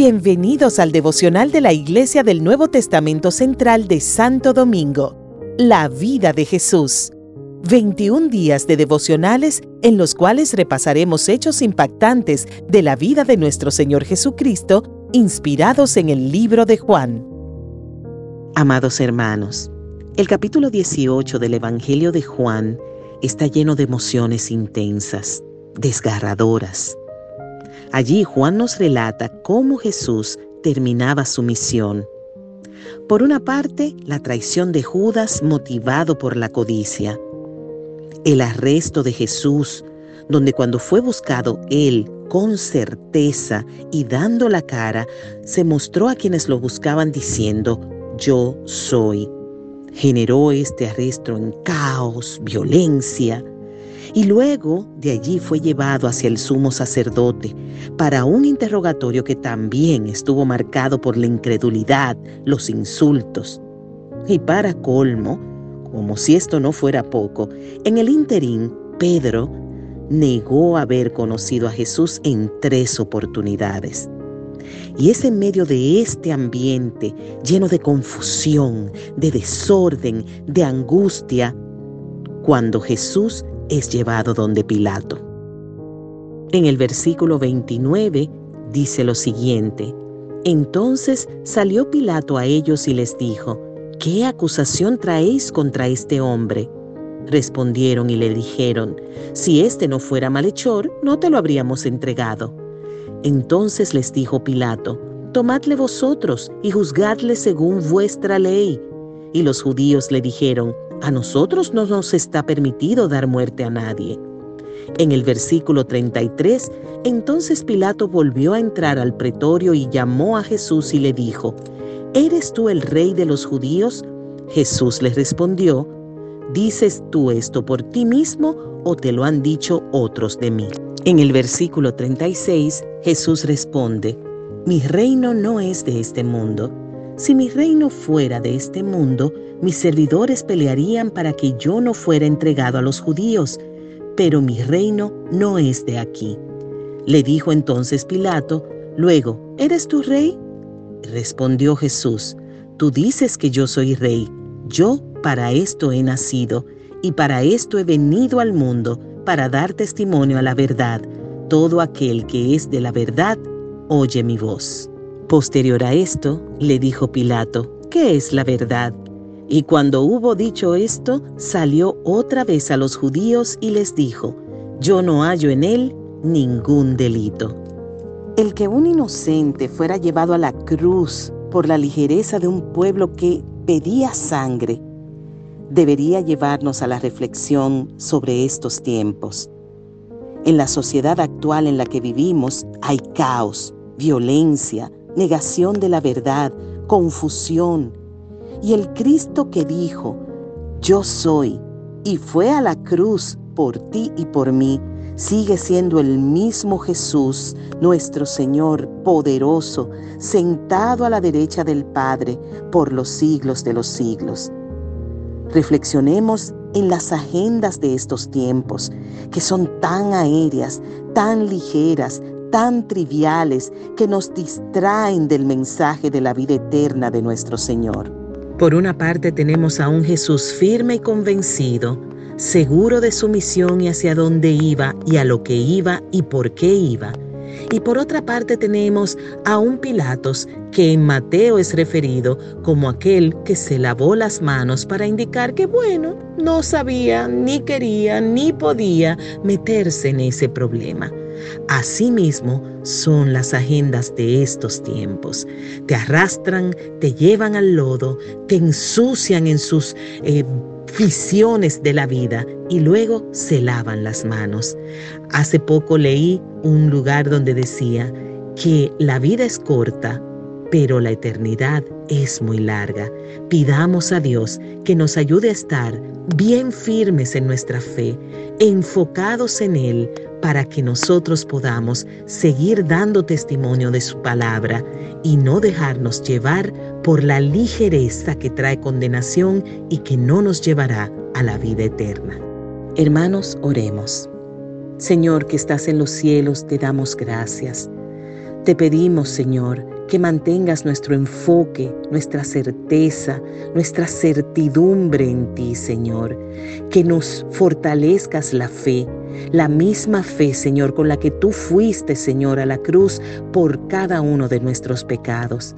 Bienvenidos al devocional de la Iglesia del Nuevo Testamento Central de Santo Domingo, la vida de Jesús. 21 días de devocionales en los cuales repasaremos hechos impactantes de la vida de nuestro Señor Jesucristo, inspirados en el libro de Juan. Amados hermanos, el capítulo 18 del Evangelio de Juan está lleno de emociones intensas, desgarradoras Allí Juan nos relata cómo Jesús terminaba su misión. Por una parte, la traición de Judas motivado por la codicia. El arresto de Jesús, donde cuando fue buscado él con certeza y dando la cara, se mostró a quienes lo buscaban diciendo, yo soy. Generó este arresto en caos, violencia, y luego de allí fue llevado hacia el sumo sacerdote para un interrogatorio que también estuvo marcado por la incredulidad, los insultos. Y para colmo, como si esto no fuera poco, en el interín, Pedro negó haber conocido a Jesús en tres oportunidades. Y es en medio de este ambiente lleno de confusión, de desorden, de angustia, cuando Jesús es llevado donde Pilato. En el versículo 29 dice lo siguiente, entonces salió Pilato a ellos y les dijo, ¿qué acusación traéis contra este hombre? Respondieron y le dijeron, si éste no fuera malhechor, no te lo habríamos entregado. Entonces les dijo Pilato, tomadle vosotros y juzgadle según vuestra ley. Y los judíos le dijeron, a nosotros no nos está permitido dar muerte a nadie. En el versículo 33, entonces Pilato volvió a entrar al pretorio y llamó a Jesús y le dijo, ¿Eres tú el rey de los judíos? Jesús le respondió, ¿dices tú esto por ti mismo o te lo han dicho otros de mí? En el versículo 36, Jesús responde, Mi reino no es de este mundo. Si mi reino fuera de este mundo, mis servidores pelearían para que yo no fuera entregado a los judíos, pero mi reino no es de aquí. Le dijo entonces Pilato, luego, ¿eres tu rey? Respondió Jesús, tú dices que yo soy rey, yo para esto he nacido y para esto he venido al mundo, para dar testimonio a la verdad. Todo aquel que es de la verdad, oye mi voz. Posterior a esto, le dijo Pilato, ¿qué es la verdad? Y cuando hubo dicho esto, salió otra vez a los judíos y les dijo, yo no hallo en él ningún delito. El que un inocente fuera llevado a la cruz por la ligereza de un pueblo que pedía sangre, debería llevarnos a la reflexión sobre estos tiempos. En la sociedad actual en la que vivimos hay caos, violencia, negación de la verdad, confusión. Y el Cristo que dijo, yo soy, y fue a la cruz por ti y por mí, sigue siendo el mismo Jesús, nuestro Señor poderoso, sentado a la derecha del Padre por los siglos de los siglos. Reflexionemos en las agendas de estos tiempos, que son tan aéreas, tan ligeras, tan triviales que nos distraen del mensaje de la vida eterna de nuestro Señor. Por una parte tenemos a un Jesús firme y convencido, seguro de su misión y hacia dónde iba y a lo que iba y por qué iba. Y por otra parte tenemos a un Pilatos que en Mateo es referido como aquel que se lavó las manos para indicar que, bueno, no sabía, ni quería, ni podía meterse en ese problema. Asimismo son las agendas de estos tiempos. Te arrastran, te llevan al lodo, te ensucian en sus eh, visiones de la vida y luego se lavan las manos. Hace poco leí un lugar donde decía que la vida es corta, pero la eternidad es muy larga. Pidamos a Dios que nos ayude a estar bien firmes en nuestra fe, enfocados en Él, para que nosotros podamos seguir dando testimonio de su palabra y no dejarnos llevar por la ligereza que trae condenación y que no nos llevará a la vida eterna. Hermanos, oremos. Señor que estás en los cielos, te damos gracias. Te pedimos, Señor, que mantengas nuestro enfoque, nuestra certeza, nuestra certidumbre en ti, Señor. Que nos fortalezcas la fe, la misma fe, Señor, con la que tú fuiste, Señor, a la cruz por cada uno de nuestros pecados.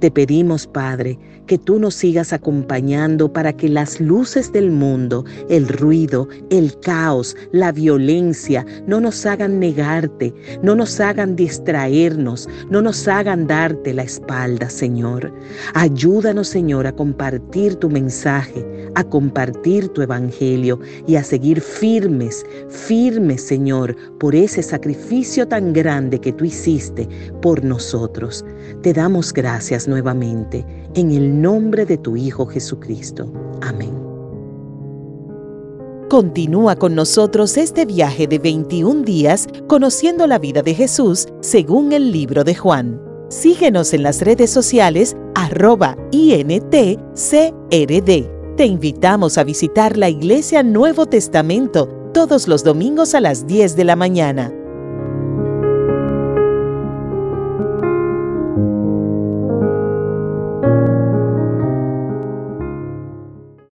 Te pedimos, Padre, que tú nos sigas acompañando para que las luces del mundo, el ruido, el caos, la violencia, no nos hagan negarte, no nos hagan distraernos, no nos hagan darte la espalda, Señor. Ayúdanos, Señor, a compartir tu mensaje, a compartir tu evangelio y a seguir firmes, firmes, Señor, por ese sacrificio tan grande que tú hiciste por nosotros. Te damos gracias nuevamente en el nombre de tu Hijo Jesucristo. Amén. Continúa con nosotros este viaje de 21 días conociendo la vida de Jesús según el libro de Juan. Síguenos en las redes sociales arroba INTCRD. Te invitamos a visitar la Iglesia Nuevo Testamento todos los domingos a las 10 de la mañana